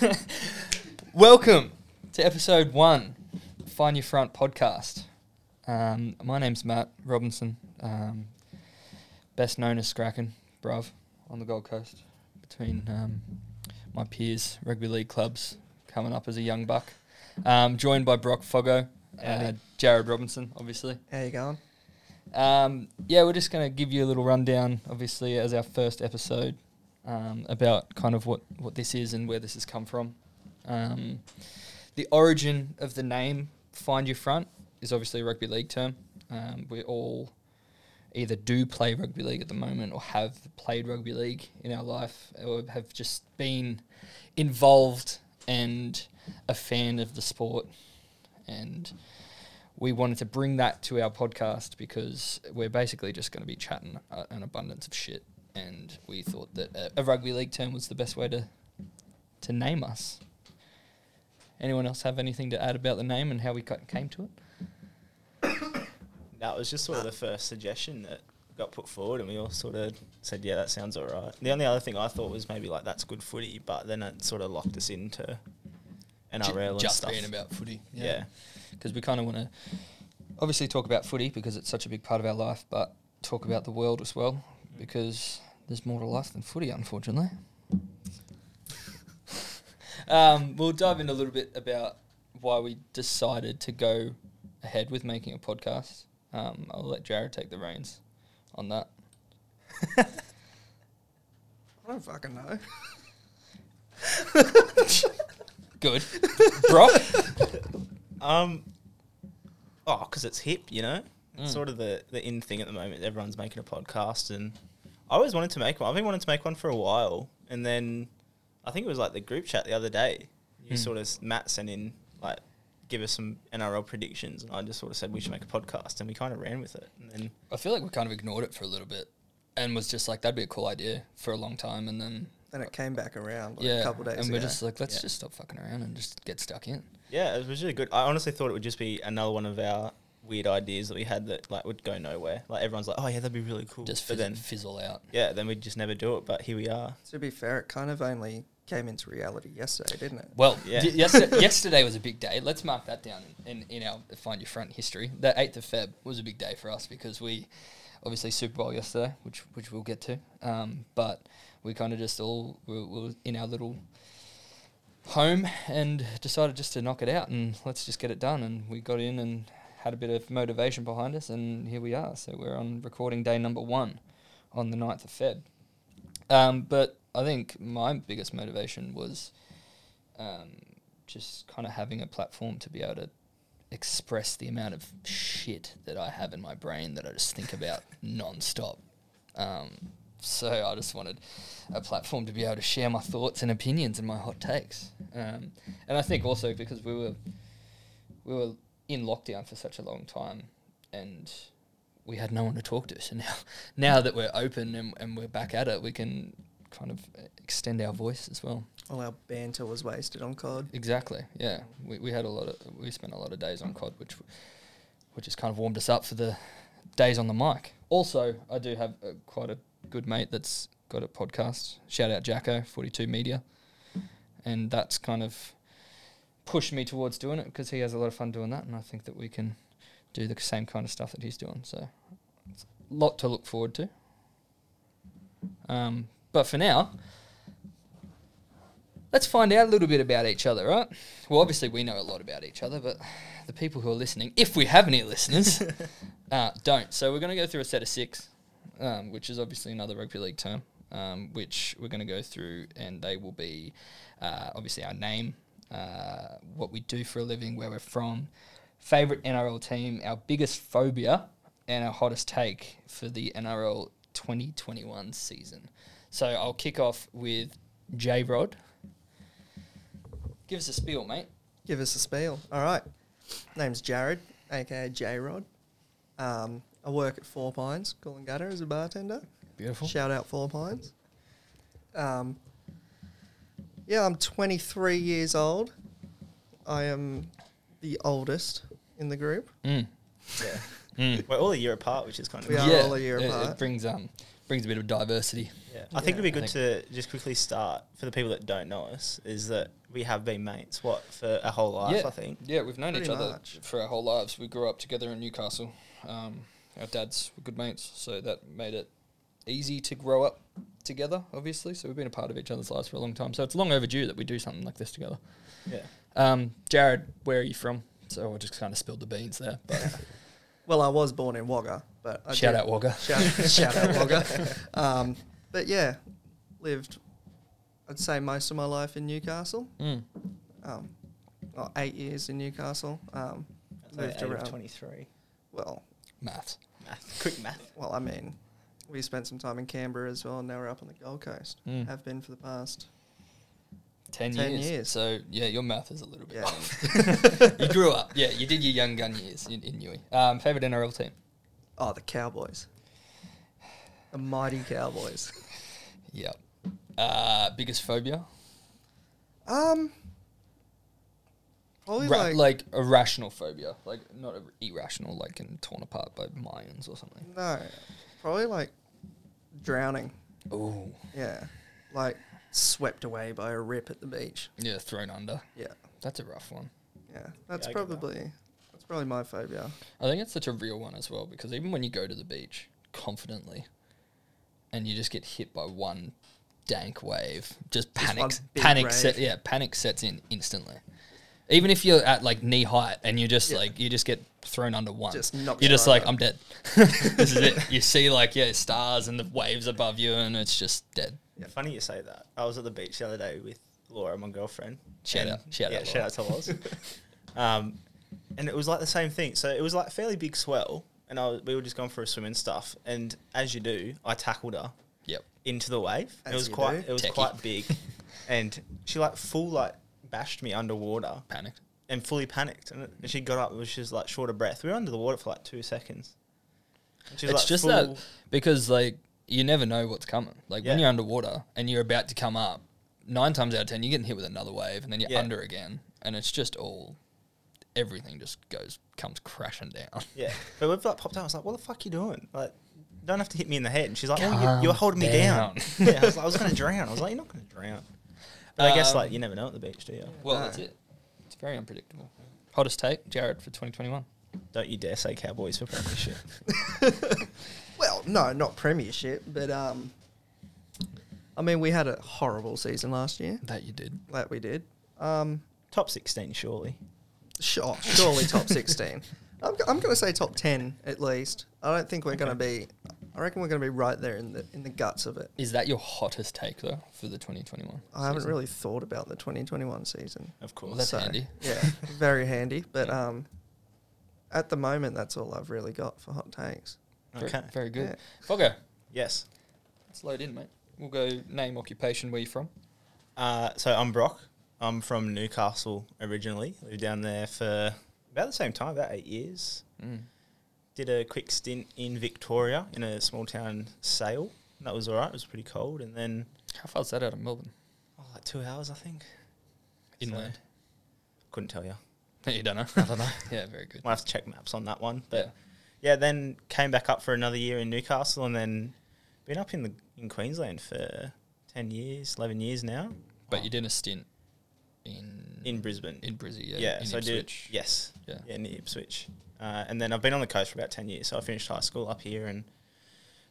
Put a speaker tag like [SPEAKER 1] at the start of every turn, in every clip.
[SPEAKER 1] Welcome to episode one, Find Your Front podcast. Um, my name's Matt Robinson, um, best known as Scracken, bruv, on the Gold Coast. Between um, my peers, rugby league clubs, coming up as a young buck. Um, joined by Brock Foggo, uh, Jared Robinson, obviously.
[SPEAKER 2] How you going?
[SPEAKER 1] Um, yeah, we're just going to give you a little rundown, obviously, as our first episode um, about kind of what, what this is and where this has come from. Um, the origin of the name Find Your Front is obviously a rugby league term. Um, we all either do play rugby league at the moment or have played rugby league in our life or have just been involved and a fan of the sport. And we wanted to bring that to our podcast because we're basically just going to be chatting uh, an abundance of shit, and we thought that a, a rugby league term was the best way to to name us. Anyone else have anything to add about the name and how we came to it?
[SPEAKER 3] That was just sort of the first suggestion that got put forward, and we all sort of said, "Yeah, that sounds alright." The only other thing I thought was maybe like that's good footy, but then it sort of locked us into NRL and
[SPEAKER 1] just
[SPEAKER 3] stuff.
[SPEAKER 1] being about footy,
[SPEAKER 3] yeah.
[SPEAKER 1] because we kind of want to obviously talk about footy because it's such a big part of our life, but talk about the world as well mm. because there's more to life than footy, unfortunately. um, we'll dive in a little bit about why we decided to go ahead with making a podcast. Um, I'll let Jared take the reins on that.
[SPEAKER 2] I don't fucking know.
[SPEAKER 1] Good, Brock.
[SPEAKER 3] Um. Oh, because it's hip, you know. It's
[SPEAKER 1] Mm.
[SPEAKER 3] sort of the the in thing at the moment. Everyone's making a podcast, and I always wanted to make one. I've been wanting to make one for a while, and then I think it was like the group chat the other day. You
[SPEAKER 1] Mm.
[SPEAKER 3] sort of Matt sent in like give us some NRL predictions, and I just sort of said we should make a podcast, and we kind of ran with it. And then
[SPEAKER 1] I feel like we kind of ignored it for a little bit and was just like, that'd be a cool idea for a long time, and then
[SPEAKER 2] Then it came back around like
[SPEAKER 1] yeah,
[SPEAKER 2] a couple days ago.
[SPEAKER 1] and
[SPEAKER 2] ago.
[SPEAKER 1] we're just like, let's
[SPEAKER 3] Yeah.
[SPEAKER 1] just stop fucking around and just get stuck in.
[SPEAKER 3] yeah, it was really good. I honestly thought it would just be another one of our weird ideas that we had that like would go nowhere. Like everyone's like, oh yeah, that'd be really cool.
[SPEAKER 1] Just
[SPEAKER 3] but
[SPEAKER 1] fizz-
[SPEAKER 3] then
[SPEAKER 1] fizzle out.
[SPEAKER 3] yeah, then we'd just never do it. But here we are.
[SPEAKER 2] to be fair, it kind of only came into reality yesterday, didn't it?
[SPEAKER 1] Well,
[SPEAKER 3] Yeah.
[SPEAKER 1] y- yesterday, yesterday was a big day. Let's mark that down in, in our Find Your Front history. The 8th of Feb was a big day for us because we, obviously, Super Bowl yesterday, which which we'll get to. Um, but we kind of just all we we were in our little home and decided just to knock it out and let's just get it done. And we got in and had a bit of motivation behind us, and here we are. So we're on recording day number one on the 9th of Feb. Um, but I think my biggest motivation was um, just kind of having a platform to be able to express the amount of shit that I have in my brain that I just think about non-stop. Um, so I just wanted a platform to be able to share my thoughts and opinions and my hot takes. Um, and I think also because we were we were in lockdown for such a long time and we had no one to talk to. So now now that we're open and, and we're back at it, we can kind of extend our voice as well.
[SPEAKER 2] All our banter was wasted on COD.
[SPEAKER 1] Exactly. Yeah, we, we had a lot of we spent a lot of days on COD, which which has kind of warmed us up for the days on the mic. Also, I do have a, quite a good mate that's got a podcast. Shout out Jacko, Forty Two Media, and that's kind of pushed me towards doing it because he has a lot of fun doing that, and I think that we can do the same kind of stuff that he's doing. So, it's a lot to look forward to. Um, but for now, let's find out a little bit about each other, right? Well, obviously we know a lot about each other, but the people who are listening, if we have any listeners, uh, don't. So we're going to go through a set of six, um, which is obviously another rugby league term, um, which we're going to go through, and they will be uh, obviously our name, uh, what we do for a living, where we're from, favorite NRL team, our biggest phobia, and our hottest take for the NRL 2021 season. So I'll kick off with J Rod. Give us a spiel, mate.
[SPEAKER 2] Give us a spiel. All right. Name's Jared, aka J Rod. Um, I work at Four Pines, Coolangatta, as a bartender.
[SPEAKER 1] Beautiful.
[SPEAKER 2] Shout out Four Pines. Um, yeah, I'm 23 years old. I am the oldest in the group.
[SPEAKER 1] Mm.
[SPEAKER 3] Yeah,
[SPEAKER 1] Mm.
[SPEAKER 3] we're all a year apart, which is kind of
[SPEAKER 2] We
[SPEAKER 3] cool.
[SPEAKER 2] are all a year
[SPEAKER 1] it,
[SPEAKER 2] apart.
[SPEAKER 1] It brings um brings a bit of diversity.
[SPEAKER 3] yeah. I think it'd be good to just quickly start for the people that don't know us. Is that we have been mates what for a whole life?
[SPEAKER 1] Yeah.
[SPEAKER 3] I think.
[SPEAKER 1] Yeah, we've known each
[SPEAKER 2] Pretty
[SPEAKER 1] other
[SPEAKER 2] much.
[SPEAKER 1] for our whole lives. We grew up together in Newcastle. Um, our dads were good mates, so that made it easy to grow up together, obviously. So we've been a part of each other's lives for a long time. So it's long overdue that we do something like this together.
[SPEAKER 3] Yeah.
[SPEAKER 1] Um, Jared, where are you from? So I just kind of spilled the beans there. But
[SPEAKER 2] Well, I was born in Wagga, but I
[SPEAKER 1] shout
[SPEAKER 2] did-
[SPEAKER 1] out Wagga.
[SPEAKER 2] Shout, shout out Wagga. Um, but yeah, lived, I'd say most of my life in Newcastle.
[SPEAKER 1] Mm.
[SPEAKER 2] Um, well, eight years in Newcastle. Um, moved around.
[SPEAKER 3] Twenty three.
[SPEAKER 2] Well,
[SPEAKER 1] Maths.
[SPEAKER 3] Math. Quick math.
[SPEAKER 2] well, I mean, we spent some time in Canberra as well, and now we're up on the Gold Coast.
[SPEAKER 1] Mm.
[SPEAKER 2] Have been for the past.
[SPEAKER 1] Ten,
[SPEAKER 2] 10
[SPEAKER 1] years.
[SPEAKER 2] years.
[SPEAKER 1] So yeah, your math is a little bit
[SPEAKER 2] Yeah.
[SPEAKER 1] you grew up. Yeah, you did your young gun years in, in Newey. Um, favorite NRL team?
[SPEAKER 2] Oh, the Cowboys. The mighty Cowboys.
[SPEAKER 1] Yep. Uh, biggest phobia?
[SPEAKER 2] Um, probably
[SPEAKER 1] Ra-
[SPEAKER 2] like,
[SPEAKER 1] like a rational phobia, like not a irrational, like getting torn apart by Mayans or something.
[SPEAKER 2] no, probably like drowning.
[SPEAKER 1] Oh,
[SPEAKER 2] Yeah, like swept away by a rip at the beach.
[SPEAKER 1] yeah, thrown under.
[SPEAKER 2] Yeah,
[SPEAKER 1] That's a rough one.
[SPEAKER 2] yeah, that's
[SPEAKER 3] I get that.
[SPEAKER 2] probably that's probably my phobia.
[SPEAKER 1] I think it's such a real one as well because even when you go to the beach confidently, and you just get hit by one dank wave, just
[SPEAKER 2] Just one
[SPEAKER 1] panics.
[SPEAKER 2] big
[SPEAKER 1] Panic set. Yeah, panic sets in instantly. Even if you're at like knee height and you just
[SPEAKER 2] Yeah.
[SPEAKER 1] like you just get thrown under one,
[SPEAKER 2] Just knocks
[SPEAKER 1] you're
[SPEAKER 2] you
[SPEAKER 1] just like
[SPEAKER 2] over.
[SPEAKER 1] I'm dead. this is it. You see like yeah stars and the waves above you and it's just dead.
[SPEAKER 2] Yeah.
[SPEAKER 3] Funny you say that. I was at the beach the other day with Laura, my girlfriend.
[SPEAKER 1] Shout
[SPEAKER 3] and-
[SPEAKER 1] out- shout
[SPEAKER 3] yeah,
[SPEAKER 1] out,
[SPEAKER 3] shout out to Loz. um, and it was like the same thing. So it was like a fairly big swell, and I was, we were just going for a swim and stuff. And as you do, I tackled her
[SPEAKER 1] Yep.
[SPEAKER 3] into the wave. it was
[SPEAKER 2] you
[SPEAKER 3] quite
[SPEAKER 2] do.
[SPEAKER 3] it was
[SPEAKER 1] Techie.
[SPEAKER 3] quite big, and she like full like bashed me underwater
[SPEAKER 1] Panicked.
[SPEAKER 3] and fully panicked. And, it- and she got up and she was just like short of breath. We were under the water for like two seconds. And she was,
[SPEAKER 1] It's
[SPEAKER 3] like,
[SPEAKER 1] just
[SPEAKER 3] full-
[SPEAKER 1] that because like you never know what's coming. Like when
[SPEAKER 3] Yeah.
[SPEAKER 1] you're underwater and you're about to come up, nine times out of ten you're getting hit with another wave and then you're
[SPEAKER 3] Yeah.
[SPEAKER 1] under again, and it's just all everything just goes comes crashing down.
[SPEAKER 3] Yeah, but we've like popped out. I was like, "What the fuck you doing? Like, you don't have to hit me in the head." And she's like, "Oh, you,
[SPEAKER 1] Calm
[SPEAKER 3] holding me down."
[SPEAKER 1] down.
[SPEAKER 3] yeah, I was like, "I was going to drown." I was like, "You're not going to drown." But I guess like
[SPEAKER 1] Um,
[SPEAKER 3] you never know at the beach, do you?
[SPEAKER 1] Well,
[SPEAKER 2] No.
[SPEAKER 1] that's it. It's very unpredictable. Hottest take, Jared for 2021.
[SPEAKER 3] Don't you dare say Cowboys for premiership.
[SPEAKER 2] Well, no, not premiership, but um, I mean, we had a horrible season last year.
[SPEAKER 1] That you did.
[SPEAKER 2] That we did. Um,
[SPEAKER 3] Top sixteen, surely.
[SPEAKER 2] sure, surely top sixteen. I'm, g- I'm going to say top ten at least. I don't think we're going to be. I reckon we're going to be right there in the in the guts of it.
[SPEAKER 1] Is that your hottest take though for the 2021?
[SPEAKER 2] I haven't
[SPEAKER 1] season?
[SPEAKER 2] really thought about the 2021 season.
[SPEAKER 3] Of course.
[SPEAKER 1] Well, that's handy.
[SPEAKER 2] Yeah, very handy. But um, at the moment, that's all I've really got for hot takes.
[SPEAKER 1] Very,
[SPEAKER 3] okay.
[SPEAKER 1] very good.
[SPEAKER 2] Yeah.
[SPEAKER 1] Foggo,
[SPEAKER 3] Yes.
[SPEAKER 1] let's load in, mate. We'll go name, occupation, where you from.
[SPEAKER 3] Uh, so I'm Brock. I'm from Newcastle originally. Lived down there for about the same time, about eight years.
[SPEAKER 1] Mm.
[SPEAKER 3] Did a quick stint in Victoria in a small town, Sale. That was alright. It was pretty cold, and then
[SPEAKER 1] How far is that out of Melbourne?
[SPEAKER 3] oh, like two hours, I think.
[SPEAKER 1] Inland.
[SPEAKER 3] So, couldn't tell you.
[SPEAKER 1] you don't know.
[SPEAKER 3] I don't know.
[SPEAKER 1] yeah, very good.
[SPEAKER 3] Might have to check maps on that one. But yeah. then came back up for another year in Newcastle, and then been up in the in Queensland for ten years, eleven years now.
[SPEAKER 1] But oh. you did a stint in
[SPEAKER 3] In Brisbane.
[SPEAKER 1] in Brizzy, yeah.
[SPEAKER 3] yeah,
[SPEAKER 1] in
[SPEAKER 3] so I did. Yes.
[SPEAKER 1] Yeah.
[SPEAKER 3] Yeah, near Ipswich. Uh, and then I've been on the coast for about ten years. So I finished high school up here and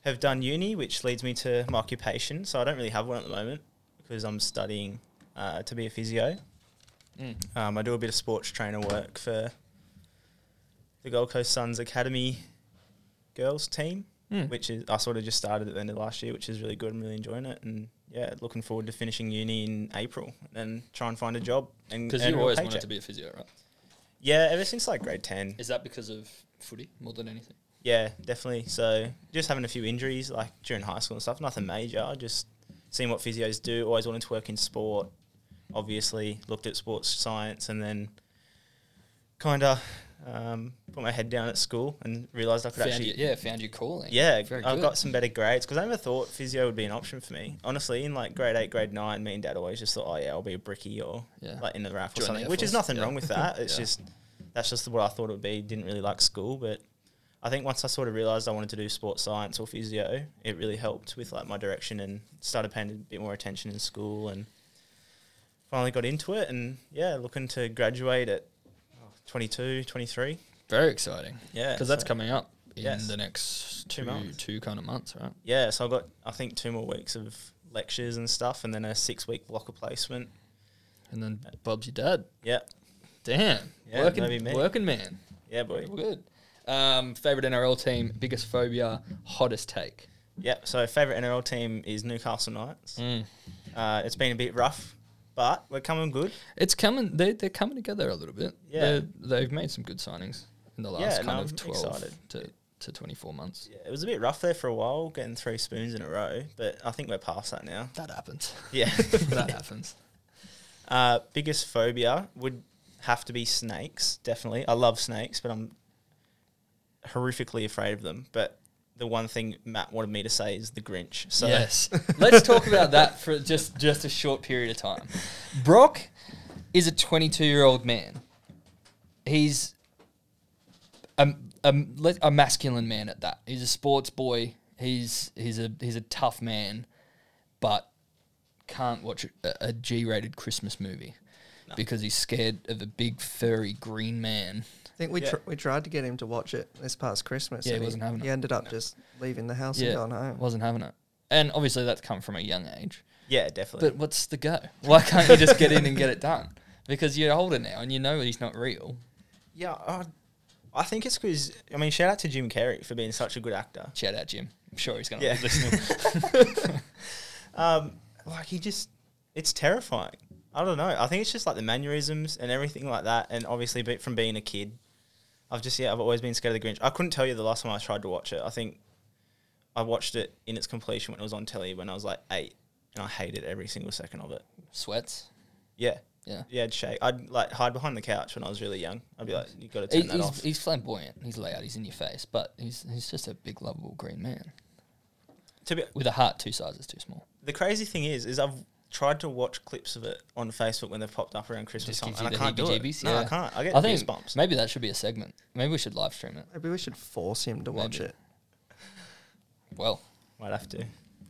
[SPEAKER 3] have done uni, which leads me to my occupation. So I don't really have one at the moment because I'm studying uh, to be a physio.
[SPEAKER 1] Mm.
[SPEAKER 3] Um, I do a bit of sports trainer work for the Gold Coast Suns Academy girls team,
[SPEAKER 1] Mm.
[SPEAKER 3] which is I sort of just started at the end of last year, which is really good. I'm really enjoying it, and yeah, looking forward to finishing uni in April and try and find a job. And
[SPEAKER 1] Because you always
[SPEAKER 3] paycheck.
[SPEAKER 1] wanted to be a physio, right?
[SPEAKER 3] Yeah, ever since like grade ten.
[SPEAKER 1] Is that because of footy more than anything?
[SPEAKER 3] Yeah, definitely. So just having a few injuries like during high school and stuff, nothing major. Just seeing what physios do. Always wanted to work in sport. Obviously, looked at sports science and then kind of um, put my head down at school and realised I could
[SPEAKER 1] Found
[SPEAKER 3] actually.
[SPEAKER 1] you, yeah, found you calling.
[SPEAKER 3] Yeah,
[SPEAKER 1] very
[SPEAKER 3] I
[SPEAKER 1] good.
[SPEAKER 3] got some better grades because I never thought physio would be an option for me. Honestly, in like grade eight, grade nine, me and dad always just thought, oh yeah, I'll be a brickie or
[SPEAKER 1] Yeah.
[SPEAKER 3] like in the RAF or
[SPEAKER 1] Join
[SPEAKER 3] something, which is nothing
[SPEAKER 1] yeah.
[SPEAKER 3] wrong with that. It's
[SPEAKER 1] Yeah.
[SPEAKER 3] just that's just what I thought it would be. Didn't really like school, but I think once I sort of realised I wanted to do sports science or physio, it really helped with like my direction and started paying a bit more attention in school and finally got into it and yeah, looking to graduate at 22, 23.
[SPEAKER 1] Very exciting.
[SPEAKER 3] Yeah.
[SPEAKER 1] Because that's
[SPEAKER 3] so-
[SPEAKER 1] coming up in
[SPEAKER 3] Yes.
[SPEAKER 1] the next
[SPEAKER 3] Two
[SPEAKER 1] two,
[SPEAKER 3] months.
[SPEAKER 1] two kind of months, right?
[SPEAKER 3] Yeah, so I've got I think two more weeks of lectures and stuff and then a six week block of placement.
[SPEAKER 1] And then Bob's your dad.
[SPEAKER 3] Yeah.
[SPEAKER 1] Damn.
[SPEAKER 3] Yeah,
[SPEAKER 1] working,
[SPEAKER 3] me.
[SPEAKER 1] working man.
[SPEAKER 3] Yeah, boy.
[SPEAKER 1] Good. Um, favorite NRL team, biggest phobia, hottest take.
[SPEAKER 3] Yeah, so favourite NRL team is Newcastle Knights. Uh, it's been a bit rough, but we're coming good.
[SPEAKER 1] It's coming. They they're coming together a little bit.
[SPEAKER 3] Yeah.
[SPEAKER 1] They're- they've made some good signings in the last
[SPEAKER 3] Yeah,
[SPEAKER 1] kind
[SPEAKER 3] no,
[SPEAKER 1] of twelve
[SPEAKER 3] excited.
[SPEAKER 1] to to twenty four months.
[SPEAKER 3] Yeah, it was a bit rough there for a while, getting three spoons in a row, but I think we're past that now.
[SPEAKER 1] That happens.
[SPEAKER 3] Yeah.
[SPEAKER 1] that happens.
[SPEAKER 3] uh, biggest phobia would have to be snakes, definitely. I love snakes, but I'm horrifically afraid of them. But the one thing Matt wanted me to say is the Grinch. So
[SPEAKER 1] yes. Let's talk about that for just just a short period of time. Brock is a 22 year old man. He's a, a, a masculine man at that. He's a sports boy. He's he's a he's a tough man, but can't watch a, a G rated Christmas movie
[SPEAKER 3] No.
[SPEAKER 1] because he's scared of a big furry green man.
[SPEAKER 2] I think we
[SPEAKER 3] Yeah.
[SPEAKER 2] tr- we tried to get him to watch it this past Christmas.
[SPEAKER 1] Yeah, he wasn't having
[SPEAKER 2] He
[SPEAKER 1] it.
[SPEAKER 2] ended up just leaving the house
[SPEAKER 1] Yeah,
[SPEAKER 2] and going home.
[SPEAKER 1] wasn't having it. And obviously that's come from a young age.
[SPEAKER 3] yeah, definitely.
[SPEAKER 1] But what's the go? Why can't you just get in and get it done? Because you're older now and you know he's not real.
[SPEAKER 3] yeah, uh, I think it's because, I mean, shout out to Jim Carrey for being such a good actor.
[SPEAKER 1] Shout out Jim. I'm sure he's going to
[SPEAKER 3] Yeah.
[SPEAKER 1] be listening.
[SPEAKER 3] Um, like he just, it's terrifying. I don't know. I think it's just like the mannerisms and everything like that. And obviously, from being a kid, I've just yeah, I've always been scared of the Grinch. I couldn't tell you the last time I tried to watch it. I think I watched it in its completion when it was on telly when I was like eight, and I hated every single second of it.
[SPEAKER 1] Sweats.
[SPEAKER 3] Yeah,
[SPEAKER 1] Yeah.
[SPEAKER 3] yeah, I'd shake. I'd like hide behind the couch when I was really young. I'd be like, you got to
[SPEAKER 1] He-
[SPEAKER 3] turn that
[SPEAKER 1] he's,
[SPEAKER 3] off.
[SPEAKER 1] he's flamboyant. He's loud. He's in your face. But he's he's just a big, lovable green man
[SPEAKER 3] To be,
[SPEAKER 1] with a heart two sizes too small.
[SPEAKER 3] the crazy thing is, is I've tried to watch clips of it on Facebook when they've popped up around Christmas
[SPEAKER 1] Just
[SPEAKER 3] time,
[SPEAKER 1] gives
[SPEAKER 3] and I
[SPEAKER 1] the
[SPEAKER 3] can't do it.
[SPEAKER 1] heebie-jeebies,
[SPEAKER 3] No, I
[SPEAKER 1] yeah.
[SPEAKER 3] can't. I get
[SPEAKER 1] I think
[SPEAKER 3] goosebumps.
[SPEAKER 1] maybe that should be a segment. Maybe we should live stream it.
[SPEAKER 2] Maybe we should force him to watch
[SPEAKER 1] Maybe.
[SPEAKER 2] it.
[SPEAKER 1] Well,
[SPEAKER 3] Might have to.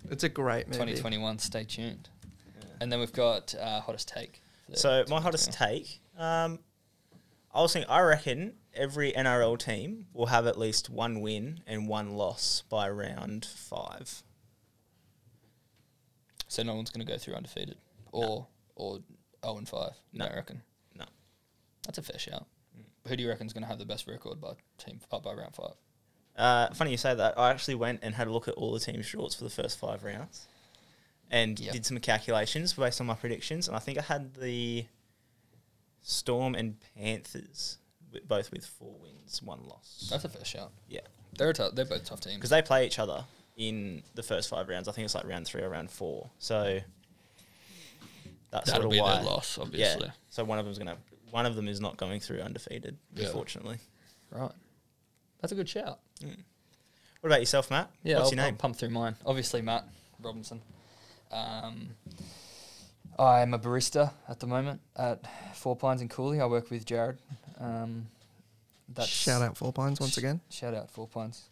[SPEAKER 2] It's a great movie.
[SPEAKER 1] 2021. Stay tuned. And then we've got uh, hottest take. for
[SPEAKER 3] So my hottest
[SPEAKER 1] 2021.
[SPEAKER 3] take, um, I was thinking, I reckon every NRL team will have at least one win and one loss by round five.
[SPEAKER 1] So no one's going to go through undefeated, or or zero and five.
[SPEAKER 3] No.
[SPEAKER 1] No, I reckon.
[SPEAKER 3] No.
[SPEAKER 1] That's a fair shout. Who do you reckon is going to have the best record by team uh, by round five?
[SPEAKER 3] Uh, funny you say that. I actually went and had a look at all the team shorts for the first five rounds, and
[SPEAKER 1] Yep.
[SPEAKER 3] did some calculations based on my predictions. And I think I had the Storm and Panthers both with four wins, one loss.
[SPEAKER 1] That's a fair shout.
[SPEAKER 3] Yeah.
[SPEAKER 1] They're a they're both tough teams.
[SPEAKER 3] because they play each other in the first five rounds. I think it's like round three or round four. So that's
[SPEAKER 1] That'll
[SPEAKER 3] sort of
[SPEAKER 1] be
[SPEAKER 3] why.
[SPEAKER 1] their loss, obviously.
[SPEAKER 3] Yeah. So one of them's gonna. One of them is not going through undefeated,
[SPEAKER 1] Yeah.
[SPEAKER 3] unfortunately.
[SPEAKER 1] Right. That's a good shout.
[SPEAKER 3] What about yourself, Matt?
[SPEAKER 1] Yeah,
[SPEAKER 3] What's
[SPEAKER 1] I'll,
[SPEAKER 3] your
[SPEAKER 1] I'll
[SPEAKER 3] name?
[SPEAKER 1] pump through mine. Obviously, Matt Robinson. Um, I'm a barista at the moment at Four Pines in Cooley. I work with Jared. Um, that's
[SPEAKER 2] Shout out Four Pines once again.
[SPEAKER 1] Shout out Four Pines.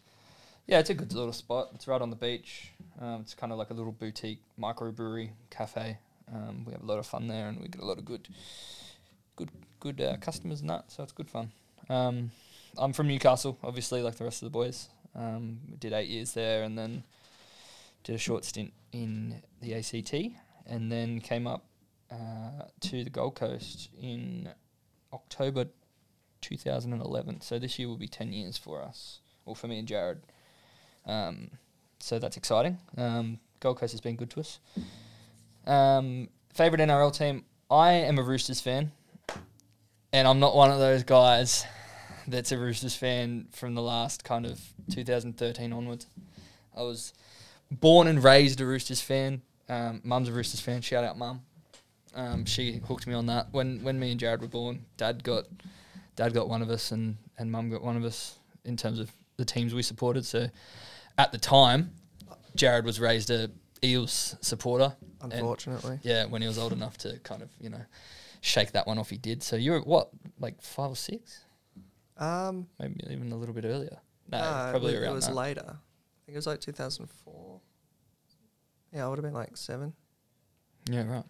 [SPEAKER 1] Yeah, it's a good little spot. It's right on the beach. Um, it's kind of like a little boutique microbrewery cafe. Um, we have a lot of fun there, and we get a lot of good, good, good uh, customers and that. So it's good fun. Um, I'm from Newcastle, obviously, like the rest of the boys. Um, did eight years there, and then did a short stint in the ACT, and then came up uh, to the Gold Coast in October 2011. So this year will be 10 years for us, or for me and Jared. Um, so that's exciting. Um, Gold Coast has been good to us. Um, favorite NRL team? I am a Roosters fan, and I'm not one of those guys that's a Roosters fan from the last kind of 2013 onwards. I was born and raised a Roosters fan. Um, Mum's a Roosters fan. Shout out, Mum. Um, she hooked me on that when when me and Jared were born. Dad got Dad got one of us, and and Mum got one of us in terms of the teams we supported. So at the time, Jared was raised a Eels supporter. and-
[SPEAKER 2] Unfortunately,
[SPEAKER 1] yeah, when he was old enough to kind of you know shake that one off, he did. So you were what like five or six,
[SPEAKER 2] um,
[SPEAKER 1] maybe even a little bit earlier. No,
[SPEAKER 2] Nah,
[SPEAKER 1] probably
[SPEAKER 2] it,
[SPEAKER 1] around
[SPEAKER 2] it was
[SPEAKER 1] that.
[SPEAKER 2] later. I think it was like 2004. Yeah, I would have been like seven.
[SPEAKER 1] Yeah, right.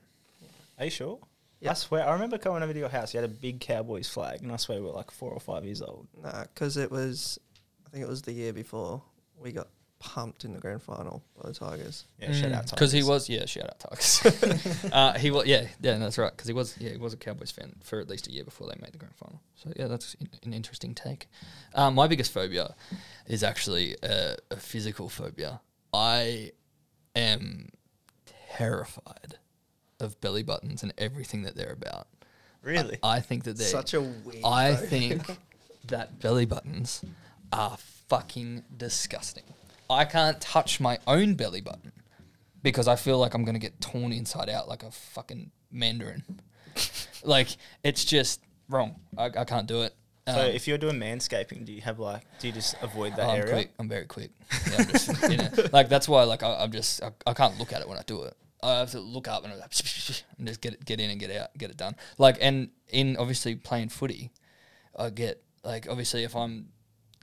[SPEAKER 3] Are you sure?
[SPEAKER 2] Yeah.
[SPEAKER 3] I swear, I remember coming over to your house. You had a big Cowboys flag, and I swear we were like four or five years old.
[SPEAKER 2] Nah, because it was, I think it was the year before we got pumped in the grand final by the Tigers.
[SPEAKER 3] Yeah, shout out
[SPEAKER 1] because he
[SPEAKER 3] Tigers.
[SPEAKER 1] was yeah shout out Tigers. uh, he was yeah yeah that's right because he was yeah he was a Cowboys fan for at least a year before they made the grand final. So yeah, that's in, an interesting take. Um, my biggest phobia is actually a, a physical phobia. I am terrified of belly buttons and everything that they're about.
[SPEAKER 3] Really?
[SPEAKER 1] I, I think that they're
[SPEAKER 2] Such a weird.
[SPEAKER 1] I
[SPEAKER 2] photo.
[SPEAKER 1] think that belly buttons are fucking disgusting. I can't touch my own belly button because I feel like I'm gonna get torn inside out like a fucking mandarin. like it's just wrong. I, I can't do it.
[SPEAKER 3] so
[SPEAKER 1] Um,
[SPEAKER 3] if you're doing manscaping, do you have like, do you just avoid that
[SPEAKER 1] oh, I'm
[SPEAKER 3] area?
[SPEAKER 1] quick. I'm very quick. Yeah, I'm just, like that's why like I, I'm just I, I can't look at it when I do it. I have to look up and, I'm like, and just get it, get in and get out, get it done. Like and in obviously playing footy, I get like obviously if I'm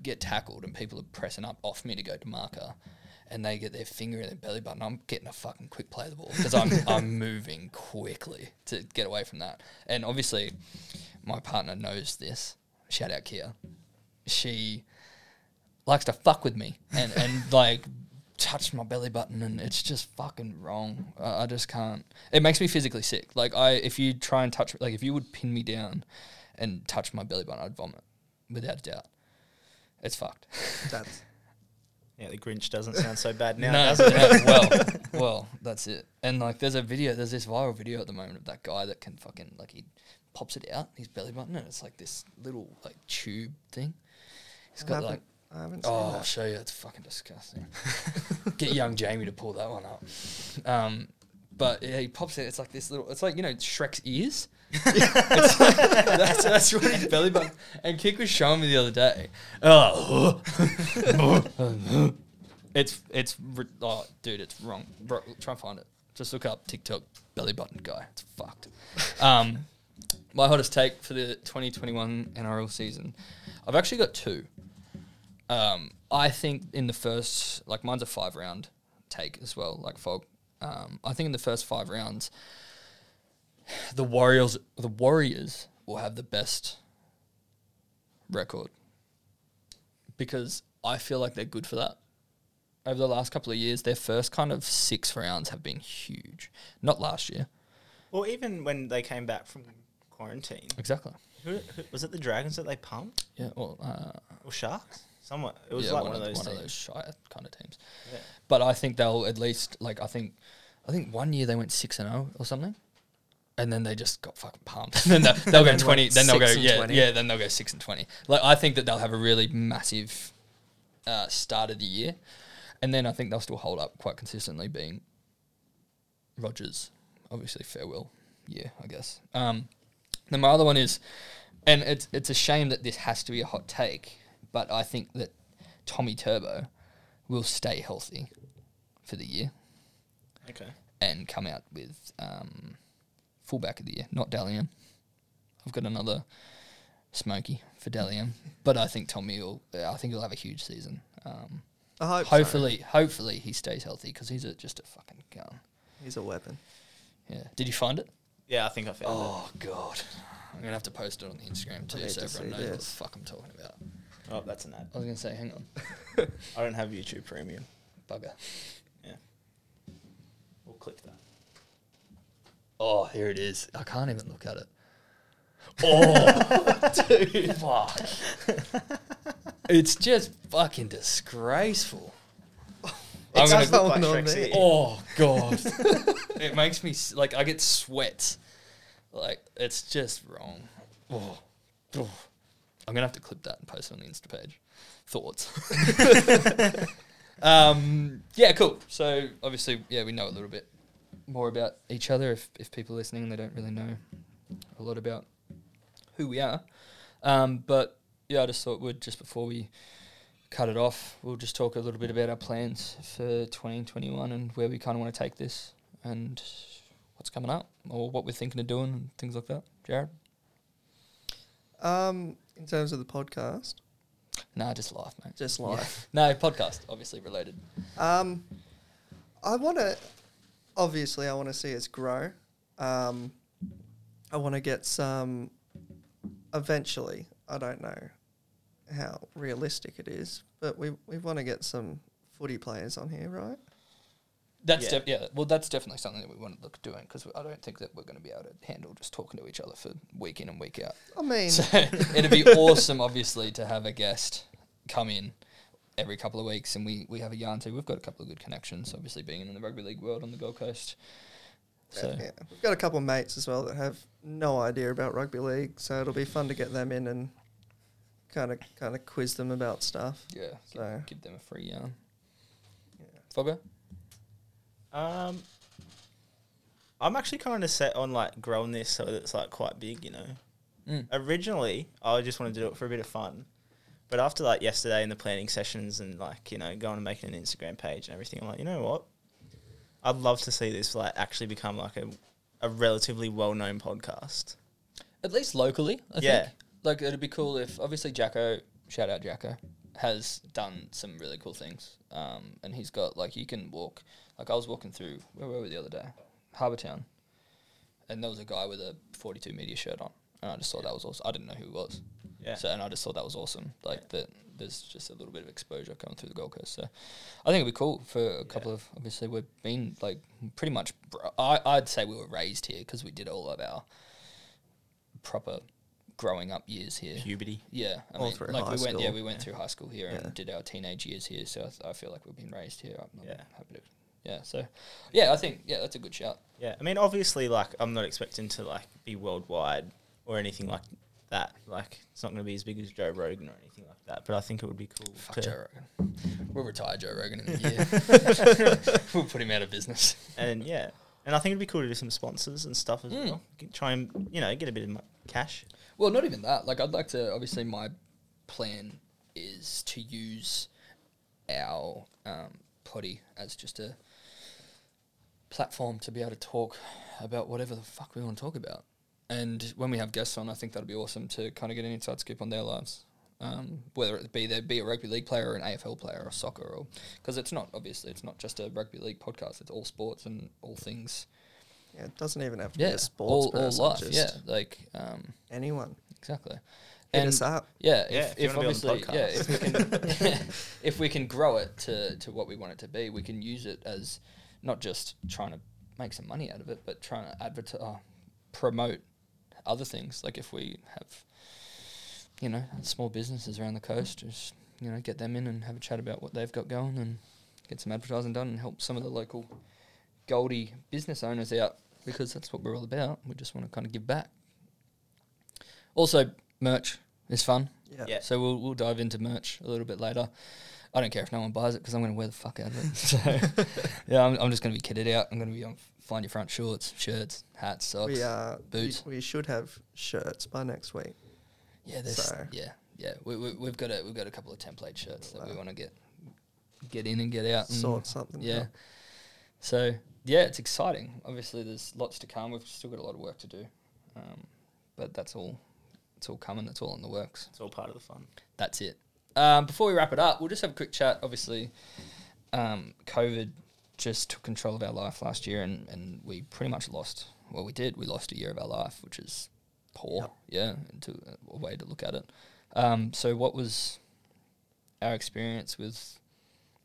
[SPEAKER 1] get tackled and people are pressing up off me to go to marker, and they get their finger in their belly button, I'm getting a fucking quick play of the ball because I'm I'm moving quickly to get away from that. And obviously, my partner knows this. Shout out Kia. She likes to fuck with me and, and like touch my belly button and it's just fucking wrong. I, I just can't. It makes me physically sick. Like I, if you try and touch, like if you would pin me down and touch my belly button, I'd vomit without a doubt. It's fucked.
[SPEAKER 2] That's
[SPEAKER 3] Yeah, the Grinch doesn't sound so bad now,
[SPEAKER 1] no,
[SPEAKER 3] does it?
[SPEAKER 1] no, well, well, that's it. And like, there's a video, there's this viral video at the moment of that guy that can fucking like he pops it out his belly button and it's like this little like tube thing. He's
[SPEAKER 2] I
[SPEAKER 1] got
[SPEAKER 2] haven't,
[SPEAKER 1] like
[SPEAKER 2] I haven't seen
[SPEAKER 1] Oh, I'll show you. It's fucking disgusting. Get young Jamie to pull that one up. Um, but yeah, he pops it. It's like this little. It's like you know Shrek's ears. That's that's what his belly button. And Kick was showing me the other day. Oh, it's it's oh, dude, it's wrong. Bro, try and find it. Just look up TikTok belly button guy. It's fucked. Um, my hottest take for the 2021 NRL season. I've actually got two. Um, I think in the first, like mine's a five round take as well, like Fog. Um, I think in the first five rounds, the Warriors, the Warriors will have the best record because I feel like they're good for that. Over the last couple of years, their first kind of six rounds have been huge. Not last year,
[SPEAKER 3] Or even when they came back from quarantine,
[SPEAKER 1] exactly.
[SPEAKER 3] who, who, was it the Dragons that they pumped
[SPEAKER 1] Yeah, well, uh,
[SPEAKER 3] or Sharks? Somewhat. It was
[SPEAKER 1] yeah,
[SPEAKER 3] like
[SPEAKER 1] one,
[SPEAKER 3] one, of those.
[SPEAKER 1] one of those shy kind of teams.
[SPEAKER 3] Yeah.
[SPEAKER 1] But I think they'll at least like I think I think one year they went six and zero or something, and then they just got fucking pumped. then they'll, they'll go
[SPEAKER 2] then
[SPEAKER 1] twenty. Then they'll go
[SPEAKER 2] six and
[SPEAKER 1] yeah
[SPEAKER 2] 20.
[SPEAKER 1] yeah. Then they'll go six and twenty. Like I think that they'll have a really massive uh, start of the year, and then I think they'll still hold up quite consistently. Being Rogers, obviously farewell year, I guess. Um, then my other one is, and it's it's a shame that this has to be a hot take, but I think that Tommy Turbo will stay healthy for the year
[SPEAKER 3] Okay.
[SPEAKER 1] and come out with um, fullback of the year, not Dally M. I've got another smoky for Dally M, but I think Tommy will. I think he'll have a huge season. Um,
[SPEAKER 2] I hope so.
[SPEAKER 1] hopefully, hopefully he stays healthy because he's a, just a fucking gun.
[SPEAKER 2] he's a weapon.
[SPEAKER 1] Yeah. Did you find it?
[SPEAKER 3] Yeah, I think I found it.
[SPEAKER 1] Oh god, I'm gonna have to post it on the Instagram too, so
[SPEAKER 2] to
[SPEAKER 1] everyone knows what the fuck I'm talking about.
[SPEAKER 3] Oh, that's an ad.
[SPEAKER 1] I was gonna say, hang on,
[SPEAKER 3] I don't have YouTube Premium.
[SPEAKER 1] bugger.
[SPEAKER 3] Yeah. We'll click that.
[SPEAKER 1] Oh, here it is. I can't even look at it. Oh, dude, fuck. It's just fucking disgraceful. I'm
[SPEAKER 3] It
[SPEAKER 1] gonna-
[SPEAKER 3] does look like
[SPEAKER 2] Going on there.
[SPEAKER 1] Oh god, it makes me s- like I get sweats. Like it's just wrong. Oh. Oh. I'm gonna have to clip that and post it on the Insta page. Thoughts. um, yeah, cool. So obviously, yeah, we know a little bit more about each other. If if people listening, and they don't really know a lot about who we are. Um, but yeah, I just thought we'd just before we cut it off, we'll just talk a little bit about our plans for 2021 and where we kind of want to take this and what's coming up or what we're thinking of doing and things like that. Jared?
[SPEAKER 2] Um, in terms of the podcast,
[SPEAKER 1] Nah, just life, mate.
[SPEAKER 2] Just
[SPEAKER 1] Yeah.
[SPEAKER 2] life.
[SPEAKER 1] No, podcast, obviously related.
[SPEAKER 2] Um, I want to, obviously, I want to see us grow. Um, I want to get some, eventually, I don't know how realistic it is, but we, we want to get some footy players on here, right?
[SPEAKER 1] That's
[SPEAKER 3] Yeah.
[SPEAKER 1] yeah. yeah. Well, that's definitely something that we want to look at doing because I don't think that we're going to be able to handle just talking to each other for week in and week out.
[SPEAKER 2] I mean,
[SPEAKER 1] So it'd be awesome, obviously, to have a guest come in every couple of weeks and we, we have a yarn to. We've got a couple of good connections, obviously, being in the rugby league world on the Gold Coast. So
[SPEAKER 2] yeah, we've got a couple of mates as well that have no idea about rugby league, so it'll be fun to get them in and kind of kind of quiz them about stuff.
[SPEAKER 1] yeah, give, give them a free yarn.
[SPEAKER 2] Yeah.
[SPEAKER 1] Fogger?
[SPEAKER 3] Um, I'm actually kind of set on like growing this so that it's like quite big, you know.
[SPEAKER 1] Mm.
[SPEAKER 3] Originally, I just wanted to do it for a bit of fun, but after like yesterday in the planning sessions and like you know going and making an Instagram page and everything, I'm like, you know what? I'd love to see this like actually become like a a relatively well known podcast.
[SPEAKER 1] At least locally, I
[SPEAKER 3] Yeah.
[SPEAKER 1] think. Like, it'd be cool if, obviously, Jacko, shout out Jacko, has done some really cool things. Um, and he's got, like, you can walk. Like, I was walking through, where were we the other day? Harbour Town. And there was a guy with a 42 media shirt on. And I just thought that was awesome. I didn't know who he was.
[SPEAKER 3] Yeah.
[SPEAKER 1] So, and I just thought that was awesome. Like, that there's just a little bit of exposure coming through the Gold Coast. So, I think it'd be cool for a couple of, obviously, we've been, like, pretty much, br- I, I'd say we were raised here because we did all of our proper growing up years here.
[SPEAKER 3] Puberty.
[SPEAKER 1] Yeah, I
[SPEAKER 2] All
[SPEAKER 1] mean,
[SPEAKER 2] through
[SPEAKER 1] like
[SPEAKER 2] high
[SPEAKER 1] we went, yeah, we went through high school here
[SPEAKER 2] Yeah.
[SPEAKER 1] and did our teenage years here. So I, th- I feel like we've been raised here. I'm, I'm
[SPEAKER 3] Yeah.
[SPEAKER 1] happy to, yeah. So, yeah, I think yeah, that's a good shout.
[SPEAKER 3] Yeah, I mean, obviously, like I'm not expecting to like be worldwide or anything like that. Like it's not going to be as big as Joe Rogan or anything like that. But I think it would be cool.
[SPEAKER 1] Fuck
[SPEAKER 3] to,
[SPEAKER 1] Joe Rogan. We'll retire Joe Rogan in a year. we'll put him out of business.
[SPEAKER 3] And yeah, and I think it'd be cool to do some sponsors and stuff as
[SPEAKER 1] Mm.
[SPEAKER 3] well. Try and you know get a bit of cash.
[SPEAKER 1] Well, not even that. Like, I'd like to. Obviously, my plan is to use our um, potty as just a platform to be able to talk about whatever the fuck we want to talk about. And when we have guests on, I think that'd be awesome to kind of get an inside scoop on their lives. Um, whether it be they be a rugby league player or an AFL player or soccer, or because it's not obviously it's not just a rugby league podcast. It's all sports and all things.
[SPEAKER 2] Yeah, it doesn't even have to
[SPEAKER 1] Yeah,
[SPEAKER 2] be a sports
[SPEAKER 1] all, all life.
[SPEAKER 2] just
[SPEAKER 1] Yeah, like um,
[SPEAKER 2] anyone.
[SPEAKER 1] exactly.
[SPEAKER 2] Hit us up.
[SPEAKER 1] Yeah,
[SPEAKER 3] Yeah,
[SPEAKER 1] if,
[SPEAKER 3] if
[SPEAKER 1] if
[SPEAKER 3] wanna be on the
[SPEAKER 1] obviously, yeah, if we can, if we can grow it to, to what we want it to be, we can use it as not just trying to make some money out of it, but trying to advertise, uh, promote other things. Like if we have, you know, small businesses around the coast, just you know, get them in and have a chat about what they've got going and get some advertising done and help some of the local Goldie business owners out because that's what we're all about. We just want to kind of give back. Also, merch is fun.
[SPEAKER 2] Yeah.
[SPEAKER 3] Yeah.
[SPEAKER 1] So we'll we'll dive into merch a little bit later. I don't care if no one buys it because I'm going to wear the fuck out of it. So yeah, I'm, I'm just going to be kitted out. I'm going to be on find your front shorts, shirts, hats, socks.
[SPEAKER 2] We uh,
[SPEAKER 1] boots.
[SPEAKER 2] we should have shirts by next week.
[SPEAKER 1] yeah, there's
[SPEAKER 2] so-
[SPEAKER 1] yeah yeah. We, we we've got a we've got a couple of template shirts that we want to get get in and get out. And,
[SPEAKER 2] Sort something.
[SPEAKER 1] yeah.
[SPEAKER 2] out.
[SPEAKER 1] So yeah, it's exciting. Obviously, there's lots to come. We've still got a lot of work to do, um, but that's all. It's all coming. That's all in the works.
[SPEAKER 3] It's all part of the fun.
[SPEAKER 1] that's it. Um, before we wrap it up, we'll just have a quick chat. Obviously, um, COVID just took control of our life last year, and, and we pretty much lost. Well, we did. We lost a year of our life, which is poor.
[SPEAKER 2] Yep.
[SPEAKER 1] Yeah, into a way to look at it. Um, so, what was our experience with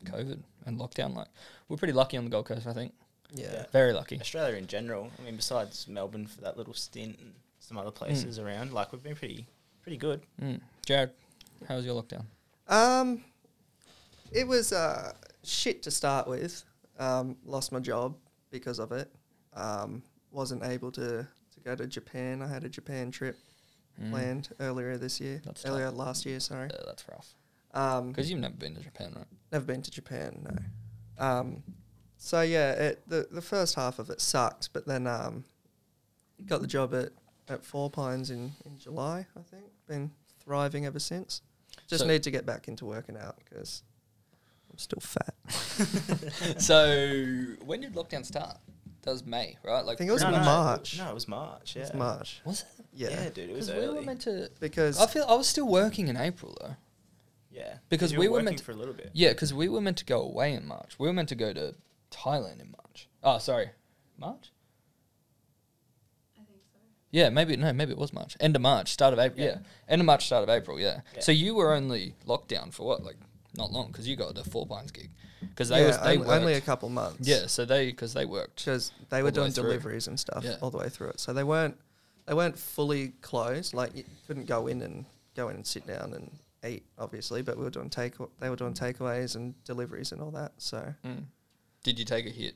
[SPEAKER 1] COVID and lockdown like? We're pretty lucky on the Gold Coast, I think.
[SPEAKER 2] Yeah.
[SPEAKER 3] Yeah.
[SPEAKER 1] Very lucky.
[SPEAKER 3] Australia in general. I mean, besides Melbourne for that little stint and some other places around, like we've been pretty pretty good.
[SPEAKER 1] Mm. Jared, how was your lockdown?
[SPEAKER 2] Um, it was uh, shit to start with. Um, lost my job because of it. Um, wasn't able to, to go to Japan. I had a Japan trip
[SPEAKER 1] Mm.
[SPEAKER 2] planned earlier this year.
[SPEAKER 1] That's
[SPEAKER 2] earlier
[SPEAKER 1] tough.
[SPEAKER 2] last year, sorry.
[SPEAKER 1] Yeah, that's rough.
[SPEAKER 2] Um,
[SPEAKER 1] Because you've never been to Japan, right?
[SPEAKER 2] never been to Japan, no. Um, so yeah, it, the the first half of it sucked, but then um, got the job at, at Four Pines in, in July, I think. Been thriving ever since. Just
[SPEAKER 1] So-
[SPEAKER 2] need to get back into working out because I'm still fat.
[SPEAKER 1] so when did lockdown start? That was May, right? Like
[SPEAKER 2] I think it was
[SPEAKER 1] pretty much-
[SPEAKER 2] March.
[SPEAKER 3] No, it was March. Yeah.
[SPEAKER 2] It's March.
[SPEAKER 1] Was it?
[SPEAKER 2] Yeah,
[SPEAKER 3] Yeah, dude, it was
[SPEAKER 1] Because we were meant to.
[SPEAKER 2] because
[SPEAKER 1] I feel I was still working in April though.
[SPEAKER 3] Yeah,
[SPEAKER 1] Because
[SPEAKER 3] you
[SPEAKER 1] we were
[SPEAKER 3] working
[SPEAKER 1] meant to-
[SPEAKER 3] for a little bit.
[SPEAKER 1] Yeah, because we were meant to go away in March. We were meant to go to Thailand in March. Oh, sorry, March.
[SPEAKER 4] I think so.
[SPEAKER 1] Yeah, maybe no, maybe it was March. End of March, start of April. Yeah,
[SPEAKER 3] Yeah.
[SPEAKER 1] end of March, start of April. Yeah.
[SPEAKER 3] Yeah.
[SPEAKER 1] So you were only locked down for what, like not long, because you got the Four Pines gig, because they
[SPEAKER 2] yeah,
[SPEAKER 1] was they
[SPEAKER 2] on- only a couple months.
[SPEAKER 1] Yeah, so they because they worked.
[SPEAKER 2] because they were
[SPEAKER 1] the
[SPEAKER 2] doing
[SPEAKER 1] through.
[SPEAKER 2] deliveries and stuff
[SPEAKER 1] Yeah.
[SPEAKER 2] all the way through it. So they weren't they weren't fully closed. Like you couldn't go in and go in and sit down and eat, obviously. But we were doing take they were doing takeaways and deliveries and all that. So
[SPEAKER 1] Mm. Did you take a hit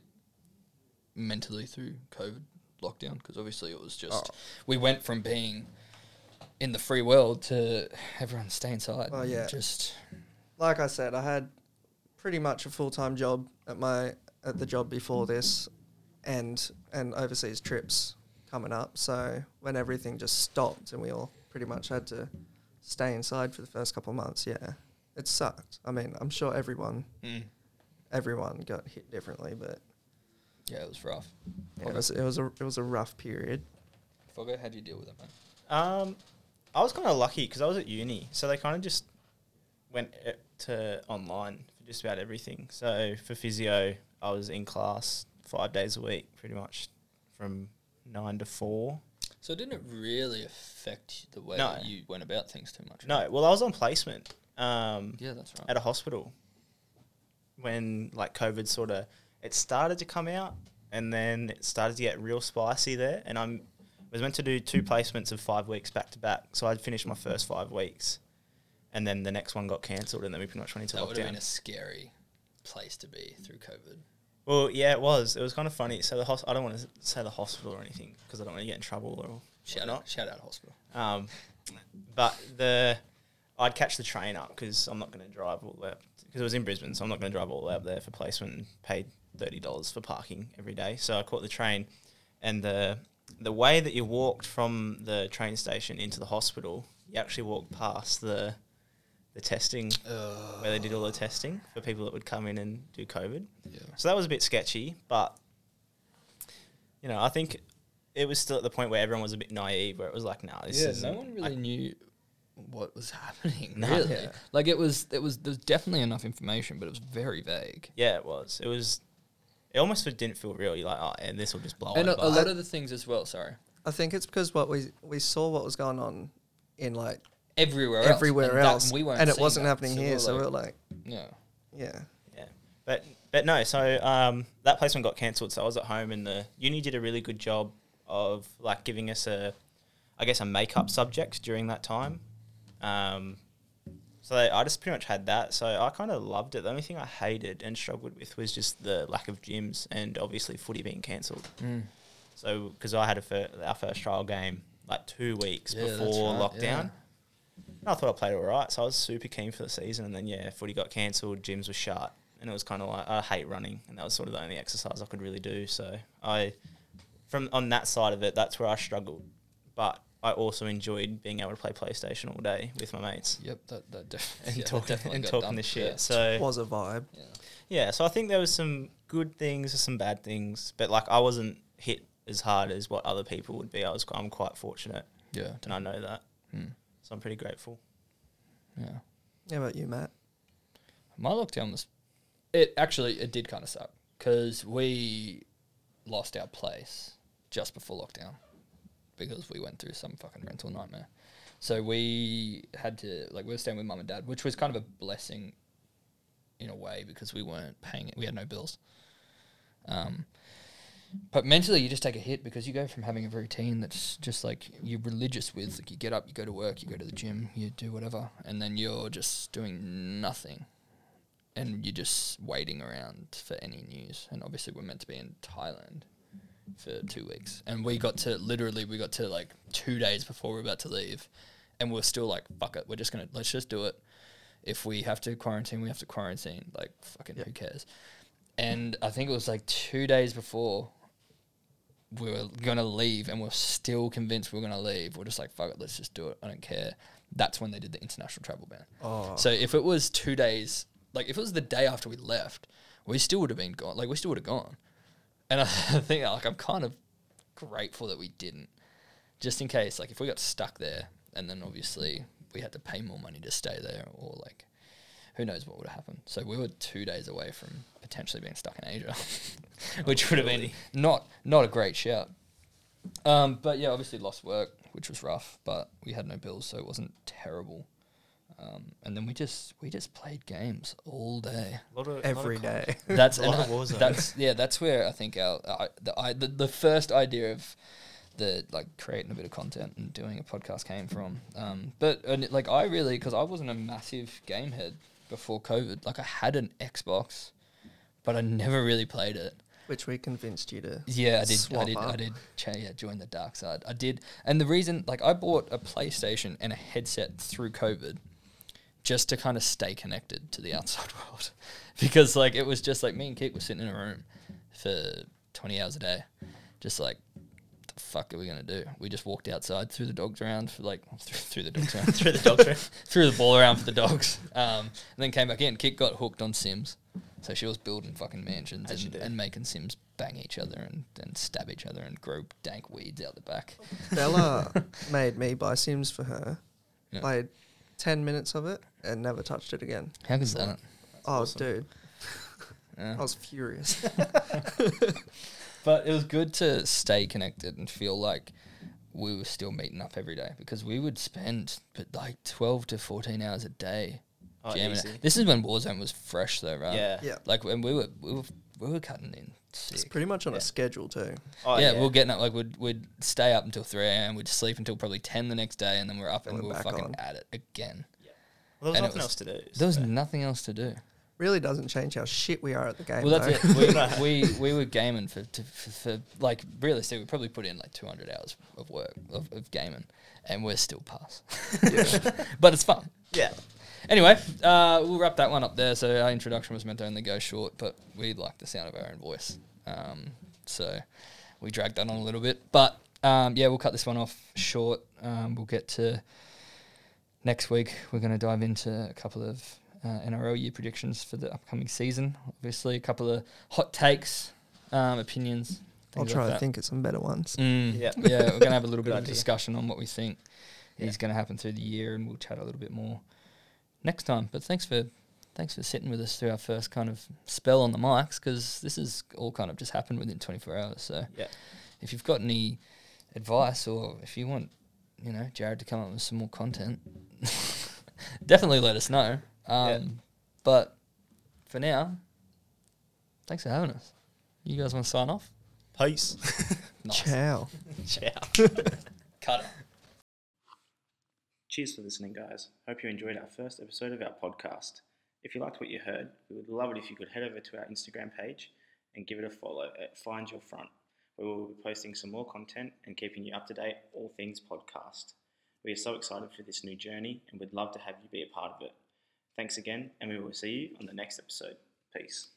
[SPEAKER 1] mentally through COVID lockdown? Because obviously it was just
[SPEAKER 2] Oh.
[SPEAKER 1] we went from being in the free world to everyone stay inside.
[SPEAKER 2] Oh, yeah.
[SPEAKER 1] Just
[SPEAKER 2] like I said, I had pretty much a full time job at my at the job before this, and and overseas trips coming up. So when everything just stopped and we all pretty much had to stay inside for the first couple of months, yeah, it sucked. I mean, I'm sure everyone
[SPEAKER 1] mm.
[SPEAKER 2] everyone got hit differently, but
[SPEAKER 1] yeah, it was rough.
[SPEAKER 2] it was it was a it was a rough period.
[SPEAKER 1] Foggo, how do you deal with it, man?
[SPEAKER 3] Um, I was kind of lucky because I was at uni, so they kind of just went uh, to online for just about everything. So for physio, I was in class five days a week, pretty much from nine to four.
[SPEAKER 1] So it didn't really affect the way
[SPEAKER 3] No.
[SPEAKER 1] that you went about things too much.
[SPEAKER 3] No, well, I was on placement um,
[SPEAKER 1] Yeah, that's right.
[SPEAKER 3] at a hospital when like COVID sort of it started to come out, and then it started to get real spicy there. And I'm was meant to do two placements of five weeks back to back, so I'd finished my first five weeks, and then the next one got cancelled, and then we pretty much went into
[SPEAKER 1] that would have been a scary place to be through COVID.
[SPEAKER 3] Well, yeah, it was. It was kind of funny. So the hos- I don't want to say the hospital or anything because I don't want to get in trouble or
[SPEAKER 1] Shout
[SPEAKER 3] whatnot.
[SPEAKER 1] out, shout out hospital.
[SPEAKER 3] Um, but the I'd catch the train up because I'm not going to drive all the way because it was in Brisbane, so I'm not going to drive all the way up there for placement and paid thirty dollars for parking every day. So I caught the train, and the the way that you walked from the train station into the hospital, you actually walked past the the testing where they did all the testing for people that would come in and do COVID.
[SPEAKER 1] Yeah.
[SPEAKER 3] So that was a bit sketchy, but you know, I think it was still at the point where everyone was a bit naive, where it was like, "No, this
[SPEAKER 1] yeah,
[SPEAKER 3] is
[SPEAKER 1] no one really knew what was happening.
[SPEAKER 3] No.
[SPEAKER 1] really,
[SPEAKER 2] Yeah.
[SPEAKER 1] like it was. It was. There's definitely enough information, but it was very vague.
[SPEAKER 3] Yeah, it was. It was. It almost didn't feel real. You're like, oh, and this will just blow up.
[SPEAKER 1] and
[SPEAKER 3] over.
[SPEAKER 1] a, a lot of the things as well. Sorry,
[SPEAKER 2] I think it's because what we we saw what was going on in like
[SPEAKER 1] everywhere, else,
[SPEAKER 2] everywhere
[SPEAKER 1] and that-
[SPEAKER 2] else,
[SPEAKER 1] we weren't
[SPEAKER 2] and it wasn't
[SPEAKER 1] that.
[SPEAKER 2] happening
[SPEAKER 1] So
[SPEAKER 2] here.
[SPEAKER 1] we're
[SPEAKER 2] so
[SPEAKER 1] like,
[SPEAKER 2] we we're like,
[SPEAKER 1] yeah,
[SPEAKER 2] yeah,
[SPEAKER 3] yeah, but but no. So um, that placement got cancelled. So I was at home, and the uni did a really good job of like giving us a, I guess, a makeup subject during that time. Um, so I just pretty much had that. So I kind of loved it. The only thing I hated and struggled with was just the lack of gyms and obviously footy being cancelled.
[SPEAKER 1] Mm.
[SPEAKER 3] So because I had a fir- our first trial game like two weeks
[SPEAKER 1] Yeah,
[SPEAKER 3] before
[SPEAKER 1] right,
[SPEAKER 3] lockdown.
[SPEAKER 1] yeah.
[SPEAKER 3] And I thought I played all right, so I was super keen for the season. And then yeah, footy got cancelled, gyms were shut, and it was kind of like I hate running, and that was sort of the only exercise I could really do. So I, from on that side of it, that's where I struggled. But I also enjoyed being able to play PlayStation all day with my mates
[SPEAKER 1] Yep, that that, def-
[SPEAKER 3] and
[SPEAKER 1] yeah, that
[SPEAKER 3] talking
[SPEAKER 1] definitely
[SPEAKER 3] and talking the shit.
[SPEAKER 1] Yeah.
[SPEAKER 3] So it
[SPEAKER 2] was a vibe.
[SPEAKER 1] yeah.
[SPEAKER 3] yeah, so I think there was some good things and some bad things, but like I wasn't hit as hard as what other people would be. I was I'm quite fortunate,
[SPEAKER 1] yeah,
[SPEAKER 3] and I know that,
[SPEAKER 1] Hmm.
[SPEAKER 3] so I'm pretty grateful.
[SPEAKER 1] yeah.
[SPEAKER 2] How about you, Matt?
[SPEAKER 1] My lockdown was, it actually it did kind of suck because we lost our place just before lockdown because we went through some fucking rental nightmare. So we had to like we were staying with mum and dad, which was kind of a blessing in a way because we weren't paying it. We had no bills. Um, but mentally, you just take a hit because you go from having a routine that's just like you're religious with. Like you get up, you go to work, you go to the gym, you do whatever, and then you're just doing nothing, and you're just waiting around for any news. And obviously, we're meant to be in Thailand for two weeks, and we got to literally we got to like two days before we were about to leave, and we're still like, fuck it, we're just gonna let's just do it. If we have to quarantine, we have to quarantine. Like fucking who cares? And I think it was like two days before we were gonna leave, and we're still convinced we are gonna leave. We're just like, fuck it, let's just do it. I don't care. That's when they did the international travel ban.
[SPEAKER 2] Oh,
[SPEAKER 1] So if it was two days, like if it was the day after we left, we still would have been gone. Like we still would have gone. And I think like I'm kind of grateful that we didn't, just in case. Like if we got stuck there, and then obviously we had to pay more money to stay there, or like who knows what would have happened. So we were two days away from potentially being stuck in Asia, which would have been not not a great shout. Um, but yeah, obviously lost work, which was rough, but we had no bills, so it wasn't terrible. Um, and then we just we just played games all day.
[SPEAKER 3] A lot of,
[SPEAKER 2] Every
[SPEAKER 3] lot of
[SPEAKER 2] day.
[SPEAKER 1] That's
[SPEAKER 3] A lot
[SPEAKER 1] and
[SPEAKER 3] of
[SPEAKER 1] I-
[SPEAKER 3] Warzone.
[SPEAKER 1] that's yeah. That's where I think our I, the, I the the first idea of the like creating a bit of content and doing a podcast came from. Um, but and it- like I really because I wasn't a massive game head before COVID. Like I had an Xbox, but I never really played it.
[SPEAKER 2] Which we convinced you to.
[SPEAKER 1] Yeah, I did. I
[SPEAKER 2] swap
[SPEAKER 1] did. I did. Cha- yeah, join the dark side. I did, and the reason, like, I bought a PlayStation and a headset through COVID, just to kind of stay connected to the outside world, because like it was just like me and Kit were sitting in a room for twenty hours a day, just like. The fuck are we gonna do? We just walked outside, threw the dogs around for like threw, threw the dogs around,
[SPEAKER 3] through the dog around.
[SPEAKER 1] threw the ball around for the dogs, um, and then came back in. Kit got hooked on Sims, so she was building fucking mansions
[SPEAKER 3] As
[SPEAKER 1] and, and making Sims bang each other and, and stab each other and grow dank weeds out the back.
[SPEAKER 2] Bella made me buy Sims for her.
[SPEAKER 1] Yeah.
[SPEAKER 2] Played 10 minutes of it and never touched it again.
[SPEAKER 1] How good's that?
[SPEAKER 2] Oh,
[SPEAKER 3] awesome.
[SPEAKER 2] dude.
[SPEAKER 1] Yeah.
[SPEAKER 2] I was furious.
[SPEAKER 1] But it was good to stay connected and feel like we were still meeting up every day because we would spend but like twelve to fourteen hours a day
[SPEAKER 3] Oh,
[SPEAKER 1] jamming.
[SPEAKER 3] easy.
[SPEAKER 1] This is when Warzone was fresh though, right?
[SPEAKER 3] Yeah.
[SPEAKER 2] yeah.
[SPEAKER 1] Like when we were we were we were cutting in
[SPEAKER 2] It's pretty much on
[SPEAKER 3] Yeah.
[SPEAKER 2] a schedule, too.
[SPEAKER 3] Oh,
[SPEAKER 1] yeah, we we're getting up like we'd we'd stay up until three a.m. We'd sleep until probably ten the next day, and then we're up and
[SPEAKER 2] And
[SPEAKER 1] we
[SPEAKER 2] we're
[SPEAKER 1] were fucking
[SPEAKER 2] on.
[SPEAKER 1] at it again.
[SPEAKER 3] Well, there was
[SPEAKER 1] it
[SPEAKER 3] nothing
[SPEAKER 1] was-
[SPEAKER 3] else to do.
[SPEAKER 1] There was nothing else to do.
[SPEAKER 2] Really doesn't change how shit we are at the game.
[SPEAKER 1] Well, that's
[SPEAKER 2] though.
[SPEAKER 1] it. We, we we were gaming for, to, for, for like realistically, we probably put in like two hundred hours of work of, of gaming, and we're still pass. but it's fun.
[SPEAKER 3] Yeah.
[SPEAKER 1] Anyway, uh, we'll wrap that one up there. So our introduction was meant to only go short, but we like the sound of our own voice, um, so we dragged that on a little bit. But um, yeah, we'll cut this one off short. Um, we'll get to next week. We're going to dive into a couple of uh, NRL year predictions for the upcoming season. Obviously, a couple of hot takes, um, opinions.
[SPEAKER 2] I'll try
[SPEAKER 1] like
[SPEAKER 2] to think of some better ones.
[SPEAKER 1] Mm,
[SPEAKER 3] Yeah.
[SPEAKER 1] yeah, we're gonna have a little bit of a discussion on what we think
[SPEAKER 3] Yeah.
[SPEAKER 1] is going to happen through the year, and we'll chat a little bit more next time. But thanks for thanks for sitting with us through our first kind of spell on the mics because this has all kind of just happened within 24 hours. So
[SPEAKER 3] Yeah.
[SPEAKER 1] if you've got any advice or if you want, you know, Jared to come up with some more content, definitely let us know. Um,
[SPEAKER 3] Yeah.
[SPEAKER 1] But for now, thanks for having us. You guys want to sign off?
[SPEAKER 3] Peace.
[SPEAKER 1] Nice.
[SPEAKER 2] Ciao.
[SPEAKER 3] Ciao.
[SPEAKER 1] Cut it.
[SPEAKER 5] Cheers for listening, guys. Hope you enjoyed our first episode of our podcast. If you liked what you heard, we would love it if you could head over to our Instagram page and give it a follow at Find Your Front, where we will be posting some more content and keeping you up to date all things podcast. We are so excited for this new journey and would love to have you be a part of it. Thanks again, and we will see you on the next episode. Peace.